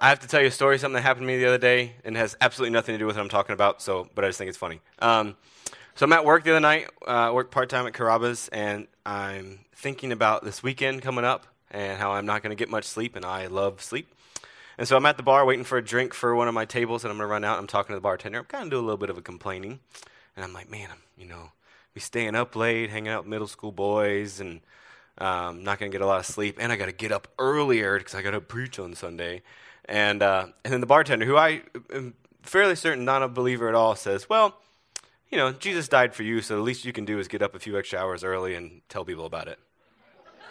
I have to tell you a story, something that happened to me the other day, and has absolutely nothing to do with what I'm talking about. So, but I just think it's funny. Um, so I'm at work the other night. Uh, work part time at Carrabba's, and I'm thinking about this weekend coming up and how I'm not going to get much sleep, and I love sleep. And so I'm at the bar waiting for a drink for one of my tables, and I'm going to run out. I'm talking to the bartender. I'm kind of doing a little bit of a complaining, and I'm like, man, I'm you know, be staying up late, hanging out with middle school boys, and um, not going to get a lot of sleep, and I got to get up earlier because I got to preach on Sunday. And, uh, and then the bartender, who I am fairly certain not a believer at all, says, Well, you know, Jesus died for you, so the least you can do is get up a few extra hours early and tell people about it.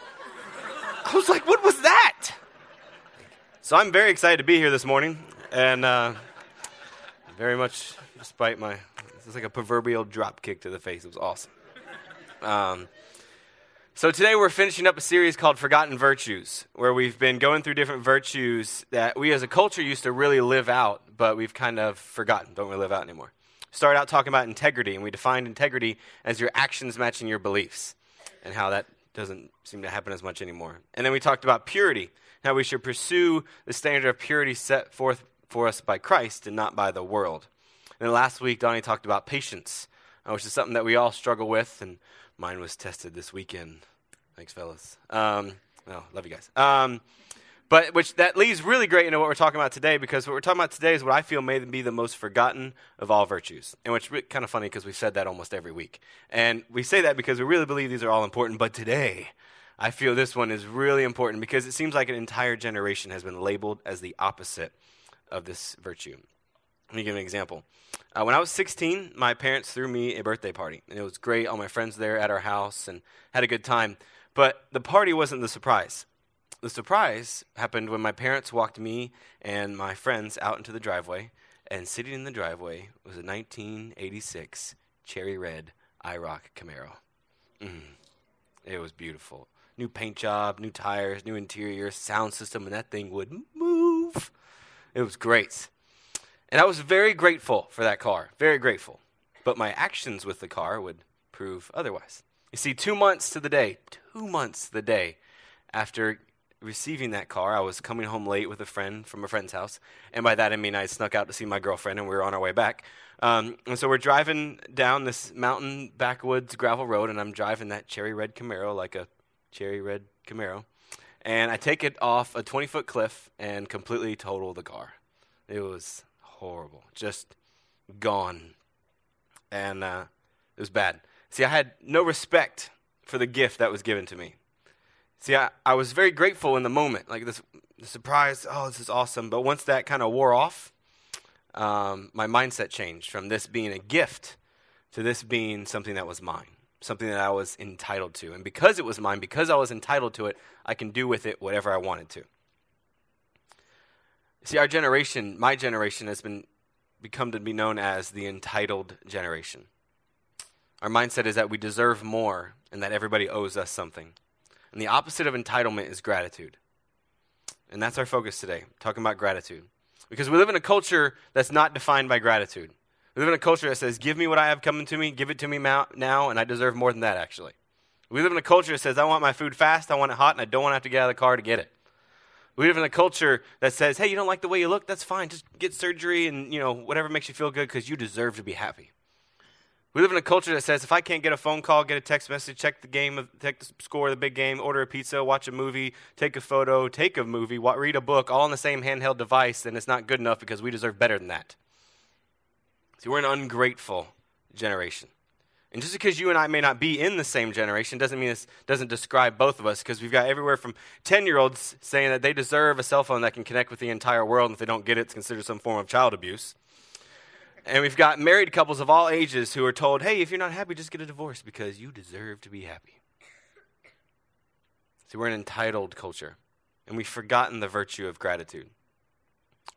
I was like, What was that? So I'm very excited to be here this morning, and uh, very much, despite my, it's like a proverbial drop kick to the face. It was awesome. Um, so today we're finishing up a series called Forgotten Virtues, where we've been going through different virtues that we as a culture used to really live out, but we've kind of forgotten, don't really live out anymore. Started out talking about integrity, and we defined integrity as your actions matching your beliefs, and how that doesn't seem to happen as much anymore. And then we talked about purity, how we should pursue the standard of purity set forth for us by Christ and not by the world. And then last week, Donnie talked about patience, uh, which is something that we all struggle with, and Mine was tested this weekend. Thanks, fellas. Um, no, love you guys. Um, but which that leads really great into what we're talking about today because what we're talking about today is what I feel may be the most forgotten of all virtues, and which is kind of funny because we've said that almost every week, and we say that because we really believe these are all important. But today, I feel this one is really important because it seems like an entire generation has been labeled as the opposite of this virtue. Let me give an example. Uh, when I was 16, my parents threw me a birthday party, and it was great. All my friends there at our house and had a good time. But the party wasn't the surprise. The surprise happened when my parents walked me and my friends out into the driveway, and sitting in the driveway was a 1986 cherry red IROC Camaro. Mm. It was beautiful. New paint job, new tires, new interior, sound system, and that thing would move. It was great. And I was very grateful for that car, very grateful. But my actions with the car would prove otherwise. You see, two months to the day, two months to the day after receiving that car, I was coming home late with a friend from a friend's house. And by that, I mean I snuck out to see my girlfriend and we were on our way back. Um, and so we're driving down this mountain backwoods gravel road, and I'm driving that cherry red Camaro like a cherry red Camaro. And I take it off a 20 foot cliff and completely total the car. It was horrible, just gone. And uh, it was bad. See, I had no respect for the gift that was given to me. See, I, I was very grateful in the moment, like this the surprise, oh, this is awesome. But once that kind of wore off, um, my mindset changed from this being a gift to this being something that was mine, something that I was entitled to. And because it was mine, because I was entitled to it, I can do with it whatever I wanted to. See, our generation, my generation, has been become to be known as the entitled generation. Our mindset is that we deserve more and that everybody owes us something. And the opposite of entitlement is gratitude. And that's our focus today, talking about gratitude. Because we live in a culture that's not defined by gratitude. We live in a culture that says, Give me what I have coming to me, give it to me now, and I deserve more than that, actually. We live in a culture that says, I want my food fast, I want it hot, and I don't want to have to get out of the car to get it. We live in a culture that says, hey, you don't like the way you look? That's fine. Just get surgery and, you know, whatever makes you feel good because you deserve to be happy. We live in a culture that says if I can't get a phone call, get a text message, check the game, check the score of the big game, order a pizza, watch a movie, take a photo, take a movie, read a book, all on the same handheld device, then it's not good enough because we deserve better than that. See, we're an ungrateful generation. And just because you and I may not be in the same generation doesn't mean this doesn't describe both of us, because we've got everywhere from 10 year olds saying that they deserve a cell phone that can connect with the entire world, and if they don't get it, it's considered some form of child abuse. And we've got married couples of all ages who are told, hey, if you're not happy, just get a divorce because you deserve to be happy. See, we're an entitled culture, and we've forgotten the virtue of gratitude.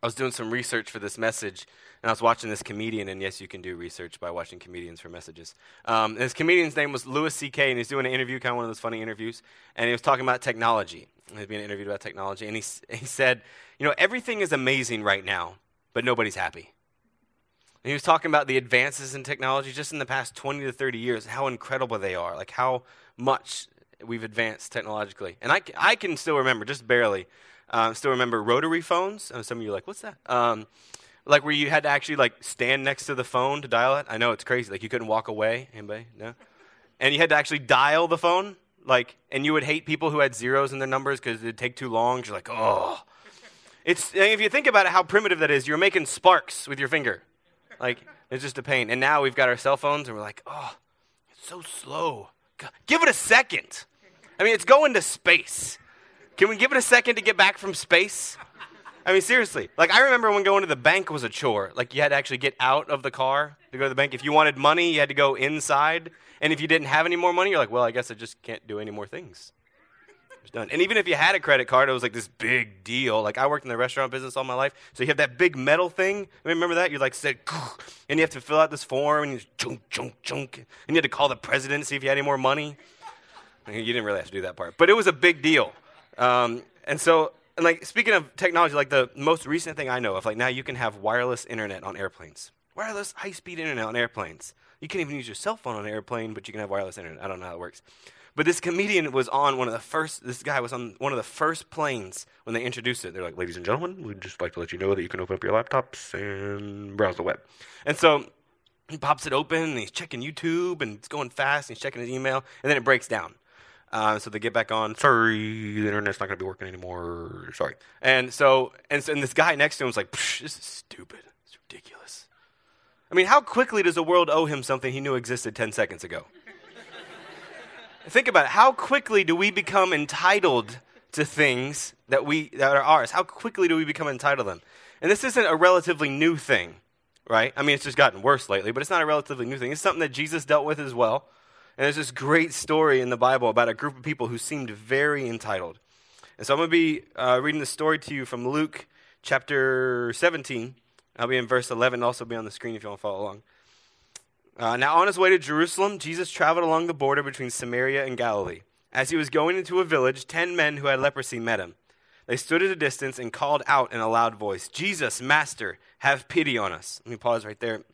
I was doing some research for this message, and I was watching this comedian, and yes, you can do research by watching comedians for messages. Um, this comedian's name was Louis C.K., and he's doing an interview, kind of one of those funny interviews, and he was talking about technology. He was being interviewed about technology, and he, he said, You know, everything is amazing right now, but nobody's happy. And he was talking about the advances in technology just in the past 20 to 30 years, how incredible they are, like how much we've advanced technologically. And I, I can still remember, just barely, Um, still remember rotary phones? And some of you are like, what's that? Um, like where you had to actually like stand next to the phone to dial it. I know it's crazy. Like you couldn't walk away. Anybody? No. And you had to actually dial the phone. Like, and you would hate people who had zeros in their numbers because it'd take too long. You're like, oh. It's if you think about it, how primitive that is. You're making sparks with your finger. Like it's just a pain. And now we've got our cell phones, and we're like, oh, it's so slow. Give it a second. I mean, it's going to space. Can we give it a second to get back from space? I mean, seriously. Like, I remember when going to the bank was a chore. Like, you had to actually get out of the car to go to the bank. If you wanted money, you had to go inside. And if you didn't have any more money, you're like, well, I guess I just can't do any more things. It's done. And even if you had a credit card, it was like this big deal. Like, I worked in the restaurant business all my life. So you have that big metal thing. Remember that? You like said, and you have to fill out this form, and you just chunk, chunk, chunk. And you had to call the president, to see if you had any more money. You didn't really have to do that part. But it was a big deal. Um, and so, and like speaking of technology, like the most recent thing I know of, like now you can have wireless internet on airplanes. Wireless high speed internet on airplanes. You can't even use your cell phone on an airplane, but you can have wireless internet. I don't know how it works. But this comedian was on one of the first, this guy was on one of the first planes when they introduced it. They're like, ladies and gentlemen, we'd just like to let you know that you can open up your laptops and browse the web. And so he pops it open and he's checking YouTube and it's going fast and he's checking his email and then it breaks down. Uh, so they get back on. Sorry, the internet's not going to be working anymore. Sorry. And so, and, and this guy next to him was like, "This is stupid. It's ridiculous." I mean, how quickly does the world owe him something he knew existed ten seconds ago? Think about it. How quickly do we become entitled to things that we that are ours? How quickly do we become entitled to them? And this isn't a relatively new thing, right? I mean, it's just gotten worse lately, but it's not a relatively new thing. It's something that Jesus dealt with as well. And there's this great story in the Bible about a group of people who seemed very entitled. And so I'm going to be uh, reading the story to you from Luke chapter 17. I'll be in verse 11, also be on the screen if you want to follow along. Uh, now, on his way to Jerusalem, Jesus traveled along the border between Samaria and Galilee. As he was going into a village, ten men who had leprosy met him. They stood at a distance and called out in a loud voice, Jesus, Master, have pity on us. Let me pause right there,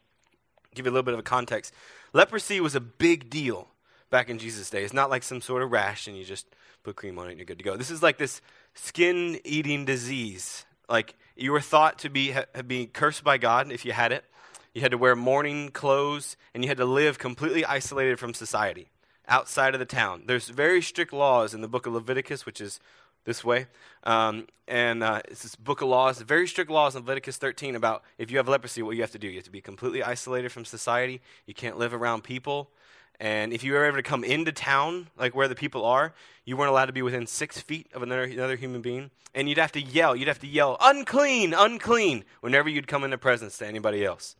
give you a little bit of a context. Leprosy was a big deal back in Jesus' day. It's not like some sort of rash and you just put cream on it and you're good to go. This is like this skin eating disease. Like you were thought to be, ha, be cursed by God if you had it. You had to wear mourning clothes and you had to live completely isolated from society outside of the town. There's very strict laws in the book of Leviticus, which is this way. Um, and uh, it's this book of laws, very strict laws in Leviticus 13 about if you have leprosy, what you have to do. You have to be completely isolated from society. You can't live around people. And if you were ever to come into town, like where the people are, you weren't allowed to be within six feet of another, another human being. And you'd have to yell, you'd have to yell, unclean, unclean, whenever you'd come into presence to anybody else.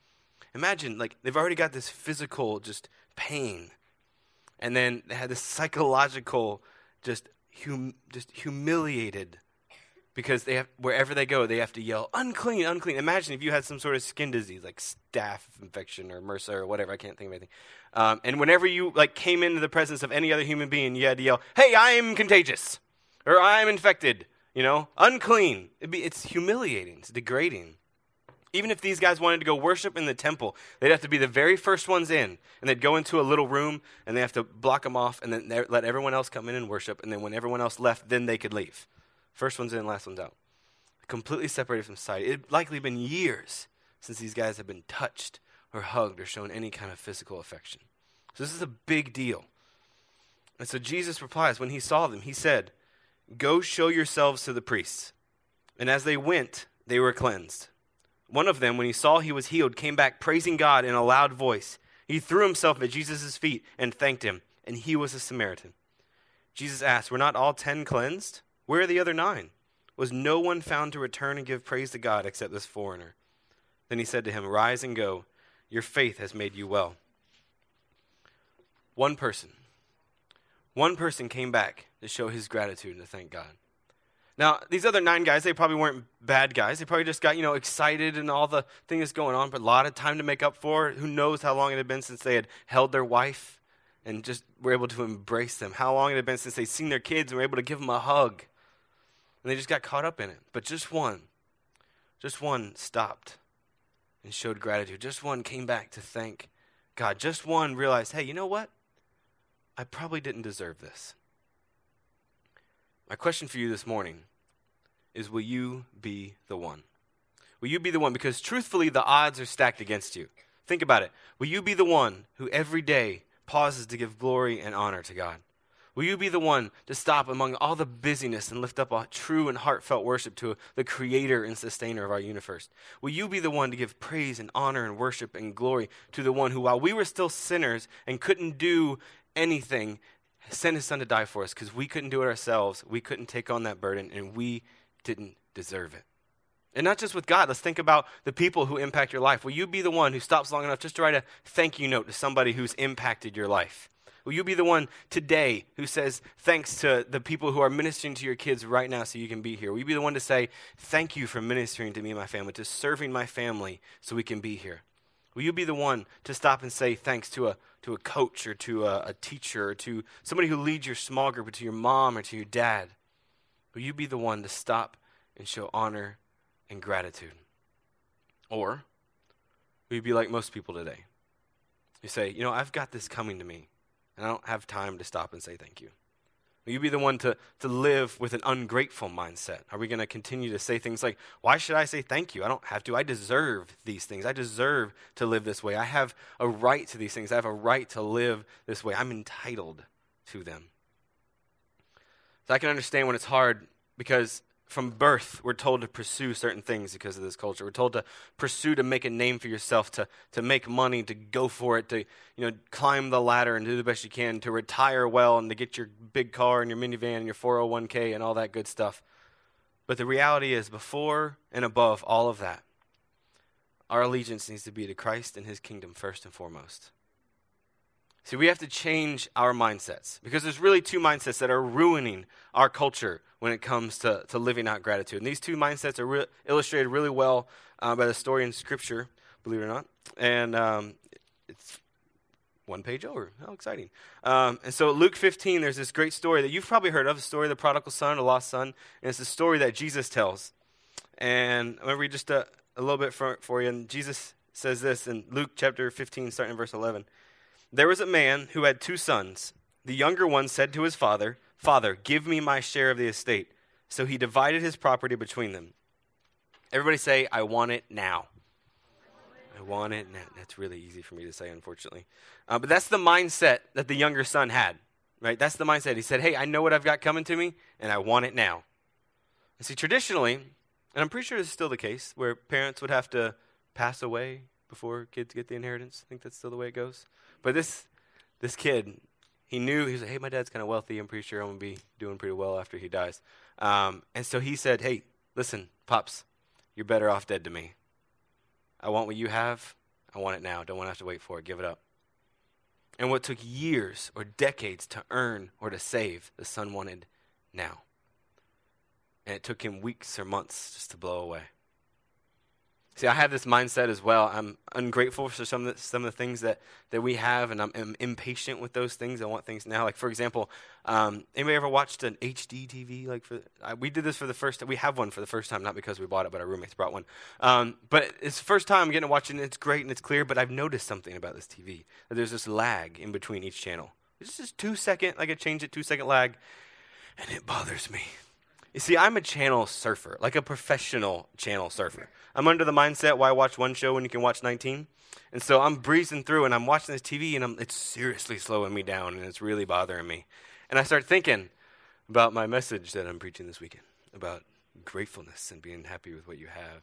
Imagine, like, they've already got this physical just pain. And then they had this psychological, just, hum, just humiliated because they have wherever they go they have to yell unclean unclean imagine if you had some sort of skin disease like staph infection or mrsa or whatever i can't think of anything um, and whenever you like came into the presence of any other human being you had to yell hey i am contagious or i am infected you know unclean be, it's humiliating it's degrading even if these guys wanted to go worship in the temple, they'd have to be the very first ones in. And they'd go into a little room and they have to block them off and then let everyone else come in and worship. And then when everyone else left, then they could leave. First one's in, last one's out. Completely separated from society. It likely been years since these guys have been touched or hugged or shown any kind of physical affection. So this is a big deal. And so Jesus replies, when he saw them, he said, Go show yourselves to the priests. And as they went, they were cleansed. One of them, when he saw he was healed, came back praising God in a loud voice. He threw himself at Jesus' feet and thanked him, and he was a Samaritan. Jesus asked, Were not all ten cleansed? Where are the other nine? Was no one found to return and give praise to God except this foreigner? Then he said to him, Rise and go. Your faith has made you well. One person. One person came back to show his gratitude and to thank God. Now, these other nine guys, they probably weren't bad guys. They probably just got, you know, excited and all the things going on, but a lot of time to make up for. Who knows how long it had been since they had held their wife and just were able to embrace them. How long it had been since they'd seen their kids and were able to give them a hug. And they just got caught up in it. But just one, just one stopped and showed gratitude. Just one came back to thank God. Just one realized, hey, you know what? I probably didn't deserve this. My question for you this morning is will you be the one? Will you be the one? Because truthfully, the odds are stacked against you. Think about it. Will you be the one who every day pauses to give glory and honor to God? Will you be the one to stop among all the busyness and lift up a true and heartfelt worship to the creator and sustainer of our universe? Will you be the one to give praise and honor and worship and glory to the one who, while we were still sinners and couldn't do anything, sent his son to die for us because we couldn't do it ourselves? We couldn't take on that burden and we didn't deserve it. And not just with God, let's think about the people who impact your life. Will you be the one who stops long enough just to write a thank you note to somebody who's impacted your life? Will you be the one today who says thanks to the people who are ministering to your kids right now so you can be here? Will you be the one to say thank you for ministering to me and my family, to serving my family so we can be here? Will you be the one to stop and say thanks to a, to a coach or to a, a teacher or to somebody who leads your small group or to your mom or to your dad? Will you be the one to stop and show honor and gratitude? Or will you be like most people today? You say, you know, I've got this coming to me, and I don't have time to stop and say thank you. Will you be the one to, to live with an ungrateful mindset? Are we going to continue to say things like, Why should I say thank you? I don't have to. I deserve these things. I deserve to live this way. I have a right to these things. I have a right to live this way. I'm entitled to them. So I can understand when it's hard because from birth, we're told to pursue certain things because of this culture. We're told to pursue to make a name for yourself, to, to make money, to go for it, to you know climb the ladder and do the best you can, to retire well and to get your big car and your minivan and your 401k and all that good stuff. But the reality is, before and above all of that, our allegiance needs to be to Christ and his kingdom first and foremost. See, we have to change our mindsets because there's really two mindsets that are ruining our culture when it comes to, to living out gratitude. And these two mindsets are re- illustrated really well uh, by the story in Scripture, believe it or not. And um, it's one page over. How exciting. Um, and so, Luke 15, there's this great story that you've probably heard of the story of the prodigal son, the lost son. And it's the story that Jesus tells. And I'm going to read just a, a little bit for, for you. And Jesus says this in Luke chapter 15, starting in verse 11. There was a man who had two sons. The younger one said to his father, Father, give me my share of the estate. So he divided his property between them. Everybody say, I want it now. I want it now. That's really easy for me to say, unfortunately. Uh, but that's the mindset that the younger son had, right? That's the mindset. He said, Hey, I know what I've got coming to me, and I want it now. And see, traditionally, and I'm pretty sure this is still the case, where parents would have to pass away before kids get the inheritance. I think that's still the way it goes. But this this kid, he knew he was like, hey, my dad's kind of wealthy. I'm pretty sure I'm gonna be doing pretty well after he dies. Um, and so he said, hey, listen, pops, you're better off dead to me. I want what you have. I want it now. Don't want to have to wait for it. Give it up. And what took years or decades to earn or to save, the son wanted now. And it took him weeks or months just to blow away. See, I have this mindset as well. I'm ungrateful for some of the, some of the things that, that we have, and I'm, I'm impatient with those things. I want things now. Like, for example, um, anybody ever watched an HD TV? Like, for, uh, we did this for the first time. We have one for the first time, not because we bought it, but our roommates brought one. Um, but it's the first time I'm getting to watch it, and it's great and it's clear, but I've noticed something about this TV. That there's this lag in between each channel. It's just two second, like I change it, two second lag, and it bothers me. You see, I'm a channel surfer, like a professional channel surfer. I'm under the mindset why watch one show when you can watch 19. And so I'm breezing through and I'm watching this TV and I'm, it's seriously slowing me down and it's really bothering me. And I start thinking about my message that I'm preaching this weekend about gratefulness and being happy with what you have.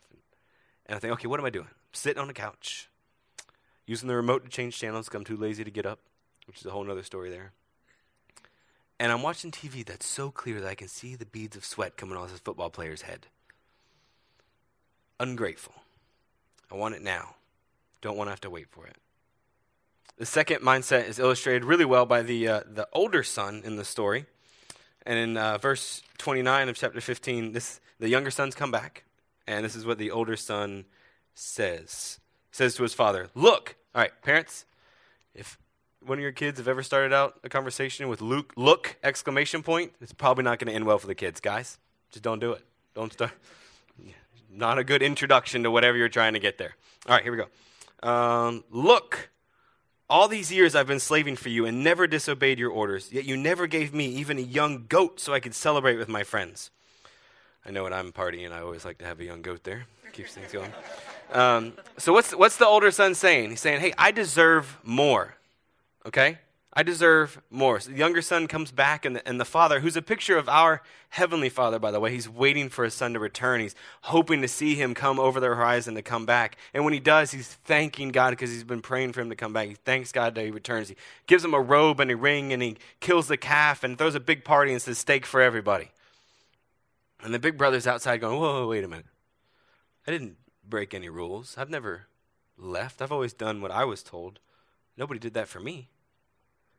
And I think, okay, what am I doing? I'm sitting on the couch, using the remote to change channels because I'm too lazy to get up, which is a whole other story there. And I'm watching TV that's so clear that I can see the beads of sweat coming off this football player's head. Ungrateful. I want it now. Don't want to have to wait for it. The second mindset is illustrated really well by the, uh, the older son in the story. And in uh, verse 29 of chapter 15, this, the younger sons come back, and this is what the older son says. He says to his father, Look, all right, parents, if one of your kids have ever started out a conversation with Luke, look, exclamation point, it's probably not going to end well for the kids, guys. Just don't do it. Don't start. Not a good introduction to whatever you're trying to get there. All right, here we go. Um, look, all these years I've been slaving for you and never disobeyed your orders, yet you never gave me even a young goat so I could celebrate with my friends. I know when I'm partying, I always like to have a young goat there. Keeps things going. Um, so what's what's the older son saying? He's saying, "Hey, I deserve more." Okay, I deserve more. So the younger son comes back, and the, and the father, who's a picture of our heavenly father, by the way, he's waiting for his son to return. He's hoping to see him come over the horizon to come back. And when he does, he's thanking God because he's been praying for him to come back. He thanks God that he returns. He gives him a robe and a ring, and he kills the calf and throws a big party and says, Steak for everybody. And the big brother's outside going, Whoa, wait a minute. I didn't break any rules. I've never left. I've always done what I was told. Nobody did that for me.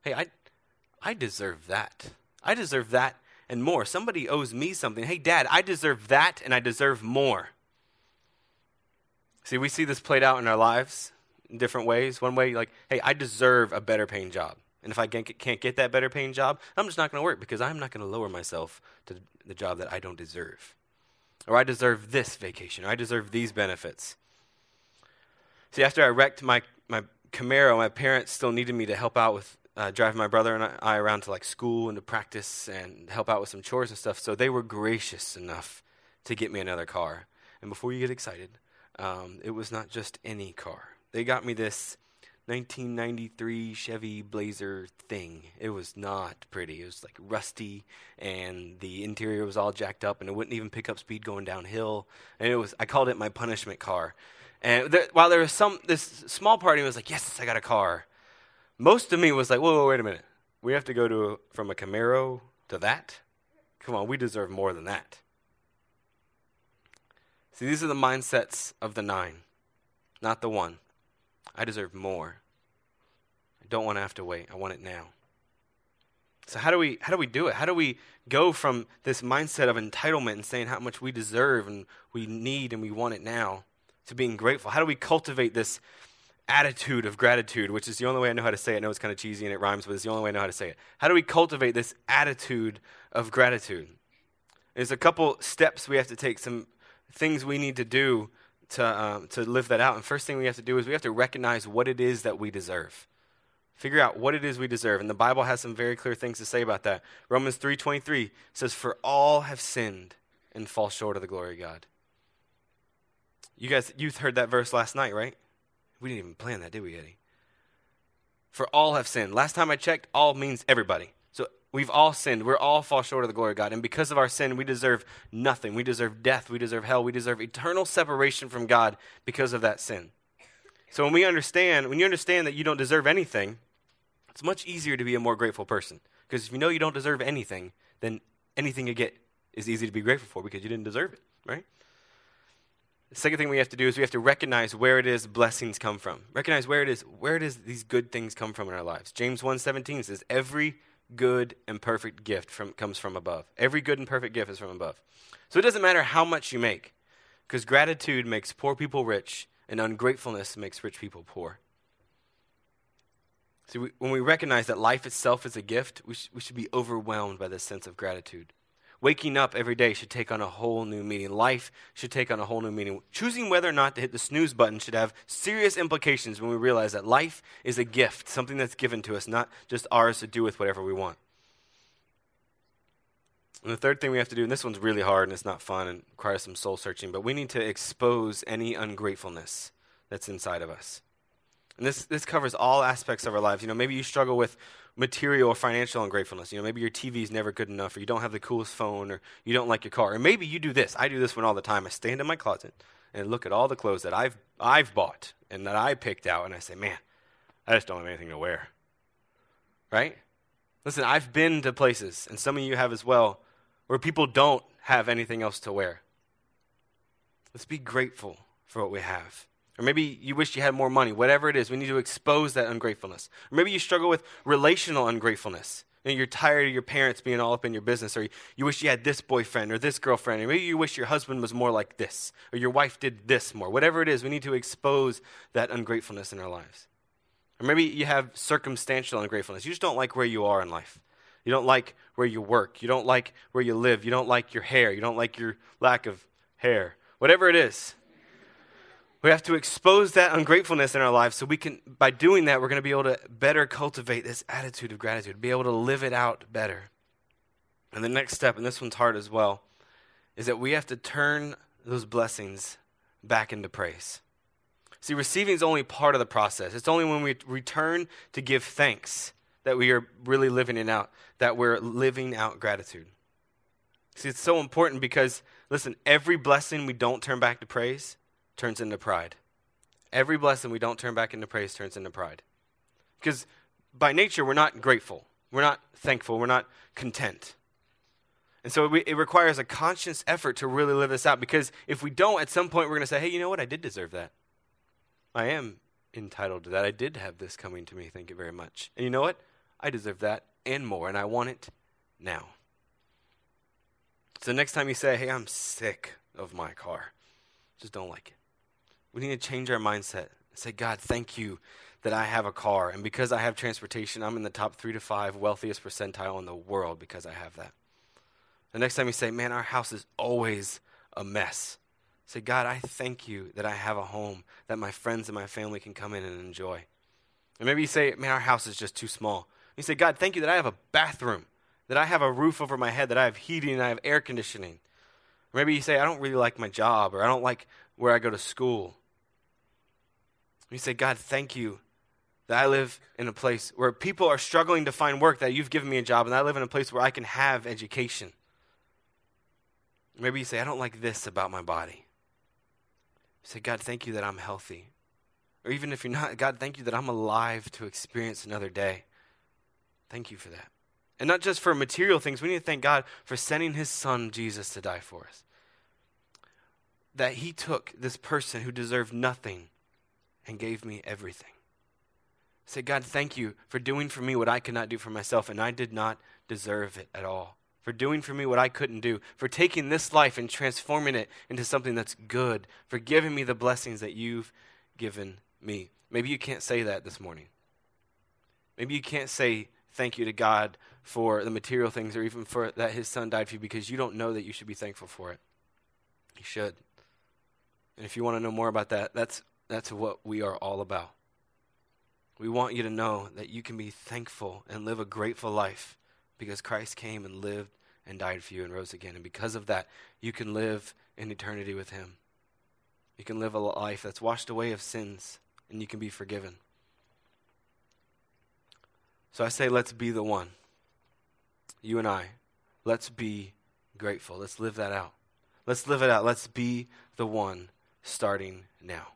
Hey, I, I deserve that. I deserve that and more. Somebody owes me something. Hey, Dad, I deserve that and I deserve more. See, we see this played out in our lives in different ways. One way, like, hey, I deserve a better paying job. And if I can't get that better paying job, I'm just not going to work because I'm not going to lower myself to the job that I don't deserve. Or I deserve this vacation, or I deserve these benefits. See, after I wrecked my, my Camaro, my parents still needed me to help out with uh, my brother and I around to like school and to practice and help out with some chores and stuff. So they were gracious enough to get me another car. And before you get excited, um, it was not just any car. They got me this 1993 Chevy Blazer thing. It was not pretty. It was like rusty, and the interior was all jacked up, and it wouldn't even pick up speed going downhill. And it was I called it my punishment car. And there, while there was some this small party was like, yes, I got a car. Most of me was like, whoa, whoa, wait a minute. We have to go to from a Camaro to that? Come on, we deserve more than that. See, these are the mindsets of the nine, not the one. I deserve more. I don't want to have to wait. I want it now. So how do we how do we do it? How do we go from this mindset of entitlement and saying how much we deserve and we need and we want it now to being grateful? How do we cultivate this attitude of gratitude, which is the only way I know how to say it. I know it's kind of cheesy and it rhymes, but it's the only way I know how to say it. How do we cultivate this attitude of gratitude? There's a couple steps we have to take, some things we need to do to, um, to live that out. And first thing we have to do is we have to recognize what it is that we deserve. Figure out what it is we deserve. And the Bible has some very clear things to say about that. Romans 3.23 says, For all have sinned and fall short of the glory of God. You guys, you heard that verse last night, right? We didn't even plan that, did we, Eddie? For all have sinned. Last time I checked, all means everybody. So we've all sinned. We're all fall short of the glory of God. And because of our sin, we deserve nothing. We deserve death. We deserve hell. We deserve eternal separation from God because of that sin. So when we understand, when you understand that you don't deserve anything, it's much easier to be a more grateful person. Because if you know you don't deserve anything, then anything you get is easy to be grateful for because you didn't deserve it, right? The second thing we have to do is we have to recognize where it is blessings come from. Recognize where it is where is these good things come from in our lives. James 1:17 says every good and perfect gift from, comes from above. Every good and perfect gift is from above. So it doesn't matter how much you make because gratitude makes poor people rich and ungratefulness makes rich people poor. See, we, when we recognize that life itself is a gift, we, sh- we should be overwhelmed by this sense of gratitude. Waking up every day should take on a whole new meaning. Life should take on a whole new meaning. Choosing whether or not to hit the snooze button should have serious implications when we realize that life is a gift, something that's given to us, not just ours to do with whatever we want. And the third thing we have to do, and this one's really hard and it's not fun and requires some soul searching, but we need to expose any ungratefulness that's inside of us. And this, this covers all aspects of our lives. You know, maybe you struggle with material or financial ungratefulness. You know, maybe your TV is never good enough, or you don't have the coolest phone, or you don't like your car. Or maybe you do this. I do this one all the time. I stand in my closet and look at all the clothes that I've, I've bought and that I picked out, and I say, man, I just don't have anything to wear. Right? Listen, I've been to places, and some of you have as well, where people don't have anything else to wear. Let's be grateful for what we have. Or maybe you wish you had more money. Whatever it is, we need to expose that ungratefulness. Or maybe you struggle with relational ungratefulness. You you're tired of your parents being all up in your business, or you wish you had this boyfriend or this girlfriend, or maybe you wish your husband was more like this, or your wife did this more. Whatever it is, we need to expose that ungratefulness in our lives. Or maybe you have circumstantial ungratefulness. You just don't like where you are in life. You don't like where you work. You don't like where you live. You don't like your hair. You don't like your lack of hair. Whatever it is, we have to expose that ungratefulness in our lives so we can, by doing that, we're going to be able to better cultivate this attitude of gratitude, be able to live it out better. And the next step, and this one's hard as well, is that we have to turn those blessings back into praise. See, receiving is only part of the process. It's only when we return to give thanks that we are really living it out, that we're living out gratitude. See, it's so important because, listen, every blessing we don't turn back to praise turns into pride. Every blessing we don't turn back into praise turns into pride. Because by nature, we're not grateful. We're not thankful. We're not content. And so we, it requires a conscious effort to really live this out because if we don't, at some point we're going to say, hey, you know what? I did deserve that. I am entitled to that. I did have this coming to me. Thank you very much. And you know what? I deserve that and more, and I want it now. So next time you say, hey, I'm sick of my car, just don't like it. We need to change our mindset. Say, God, thank you that I have a car. And because I have transportation, I'm in the top three to five wealthiest percentile in the world because I have that. The next time you say, man, our house is always a mess. Say, God, I thank you that I have a home that my friends and my family can come in and enjoy. And maybe you say, man, our house is just too small. You say, God, thank you that I have a bathroom, that I have a roof over my head, that I have heating and I have air conditioning. Or maybe you say, I don't really like my job or I don't like where I go to school. You say, God, thank you that I live in a place where people are struggling to find work, that you've given me a job, and I live in a place where I can have education. Maybe you say, I don't like this about my body. You say, God, thank you that I'm healthy. Or even if you're not, God, thank you that I'm alive to experience another day. Thank you for that. And not just for material things, we need to thank God for sending his son, Jesus, to die for us. That he took this person who deserved nothing and gave me everything. Say, God, thank you for doing for me what I could not do for myself, and I did not deserve it at all. For doing for me what I couldn't do, for taking this life and transforming it into something that's good, for giving me the blessings that you've given me. Maybe you can't say that this morning. Maybe you can't say thank you to God for the material things or even for that his son died for you because you don't know that you should be thankful for it. You should. And if you want to know more about that, that's that's what we are all about. We want you to know that you can be thankful and live a grateful life because Christ came and lived and died for you and rose again. And because of that, you can live in eternity with Him. You can live a life that's washed away of sins and you can be forgiven. So I say, let's be the one. You and I, let's be grateful. Let's live that out. Let's live it out. Let's be the one starting now.